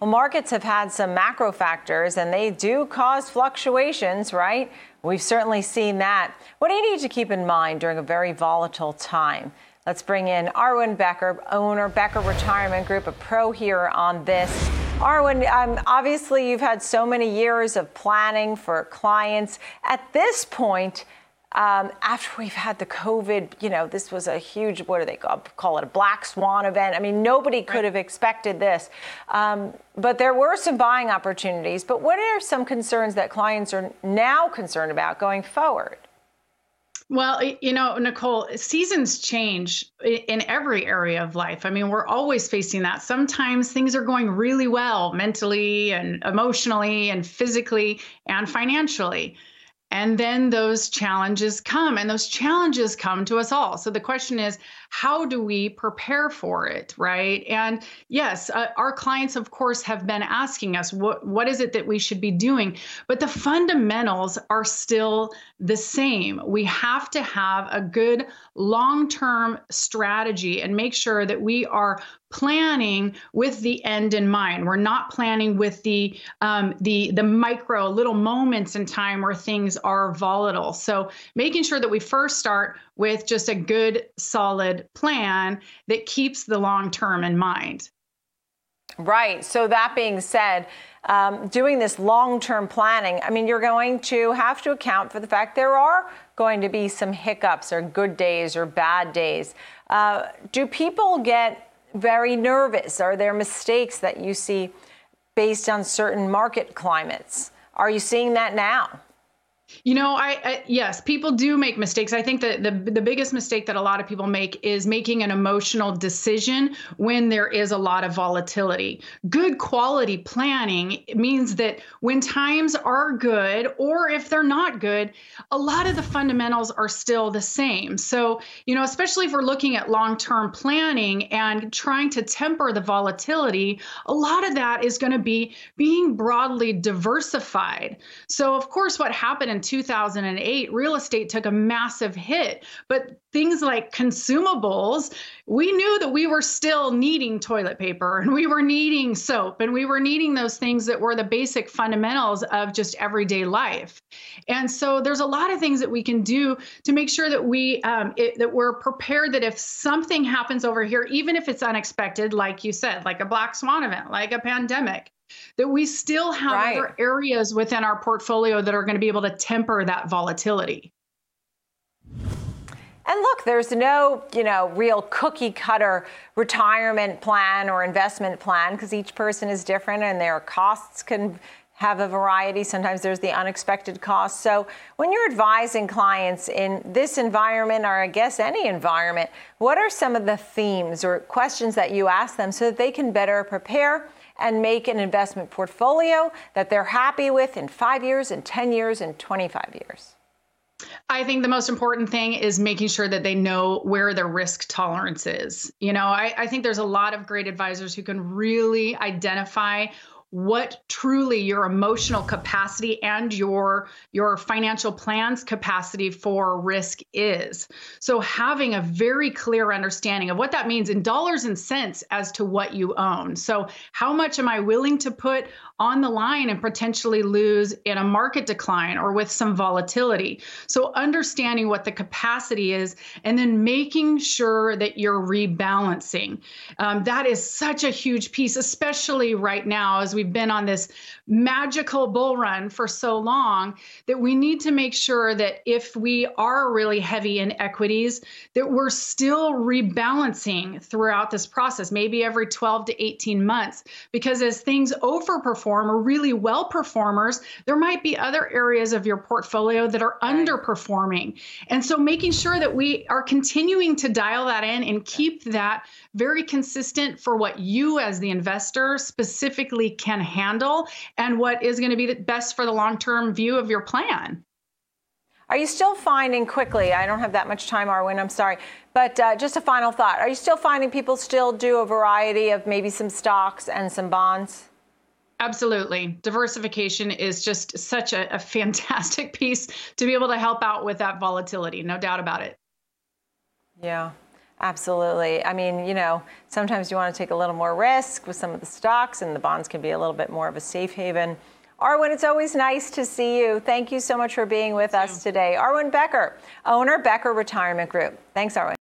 Well, markets have had some macro factors and they do cause fluctuations, right? We've certainly seen that. What do you need to keep in mind during a very volatile time? Let's bring in Arwen Becker, owner Becker Retirement Group, a pro here on this. Arwen, um, obviously you've had so many years of planning for clients. At this point, um, after we've had the COVID, you know, this was a huge, what do they call, call it, a black swan event. I mean, nobody could have expected this. Um, but there were some buying opportunities. But what are some concerns that clients are now concerned about going forward? Well, you know, Nicole, seasons change in every area of life. I mean, we're always facing that. Sometimes things are going really well mentally and emotionally and physically and financially. And then those challenges come, and those challenges come to us all. So the question is, how do we prepare for it, right? And yes, uh, our clients, of course, have been asking us, what, what is it that we should be doing? But the fundamentals are still the same. We have to have a good long term strategy and make sure that we are planning with the end in mind. We're not planning with the um, the the micro little moments in time where things are volatile. So making sure that we first start with just a good solid plan that keeps the long term in mind. Right. So that being said, um, doing this long-term planning, I mean, you're going to have to account for the fact there are going to be some hiccups or good days or bad days. Uh, do people get very nervous? Are there mistakes that you see based on certain market climates? Are you seeing that now? You know, I, I, yes, people do make mistakes. I think that the the biggest mistake that a lot of people make is making an emotional decision when there is a lot of volatility. Good quality planning means that when times are good or if they're not good, a lot of the fundamentals are still the same. So, you know, especially if we're looking at long-term planning and trying to temper the volatility, a lot of that is going to be being broadly diversified. So, of course, what happened in 2008, real estate took a massive hit. But things like consumables, we knew that we were still needing toilet paper and we were needing soap and we were needing those things that were the basic fundamentals of just everyday life. And so there's a lot of things that we can do to make sure that we um, it, that we're prepared that if something happens over here, even if it's unexpected, like you said, like a black swan event, like a pandemic, that we still have right. other areas within our portfolio that are going to be able to temper that volatility. And look, there's no, you know, real cookie cutter retirement plan or investment plan because each person is different and their costs can have a variety. Sometimes there's the unexpected costs. So when you're advising clients in this environment, or I guess any environment, what are some of the themes or questions that you ask them so that they can better prepare and make an investment portfolio that they're happy with in five years, in 10 years, in 25 years? I think the most important thing is making sure that they know where their risk tolerance is. You know, I, I think there's a lot of great advisors who can really identify what truly your emotional capacity and your your financial plans capacity for risk is so having a very clear understanding of what that means in dollars and cents as to what you own so how much am i willing to put on the line and potentially lose in a market decline or with some volatility. So, understanding what the capacity is and then making sure that you're rebalancing. Um, that is such a huge piece, especially right now as we've been on this magical bull run for so long that we need to make sure that if we are really heavy in equities, that we're still rebalancing throughout this process, maybe every 12 to 18 months, because as things overperform, or really well performers, there might be other areas of your portfolio that are underperforming. And so making sure that we are continuing to dial that in and keep that very consistent for what you as the investor specifically can handle and what is going to be the best for the long-term view of your plan. Are you still finding quickly? I don't have that much time, Arwen. I'm sorry. But uh, just a final thought. Are you still finding people still do a variety of maybe some stocks and some bonds? Absolutely. Diversification is just such a, a, fantastic piece to be able to help out with that volatility, no doubt about it. Yeah. Absolutely. I mean, you know, sometimes you want to take a little more risk with some of the stocks, and the bonds can be a little bit more of a safe haven. Arwen, it's always nice to see you. Thank you so much for being with us today. Arwen Becker, owner Becker Retirement Group. Thanks, Arwen.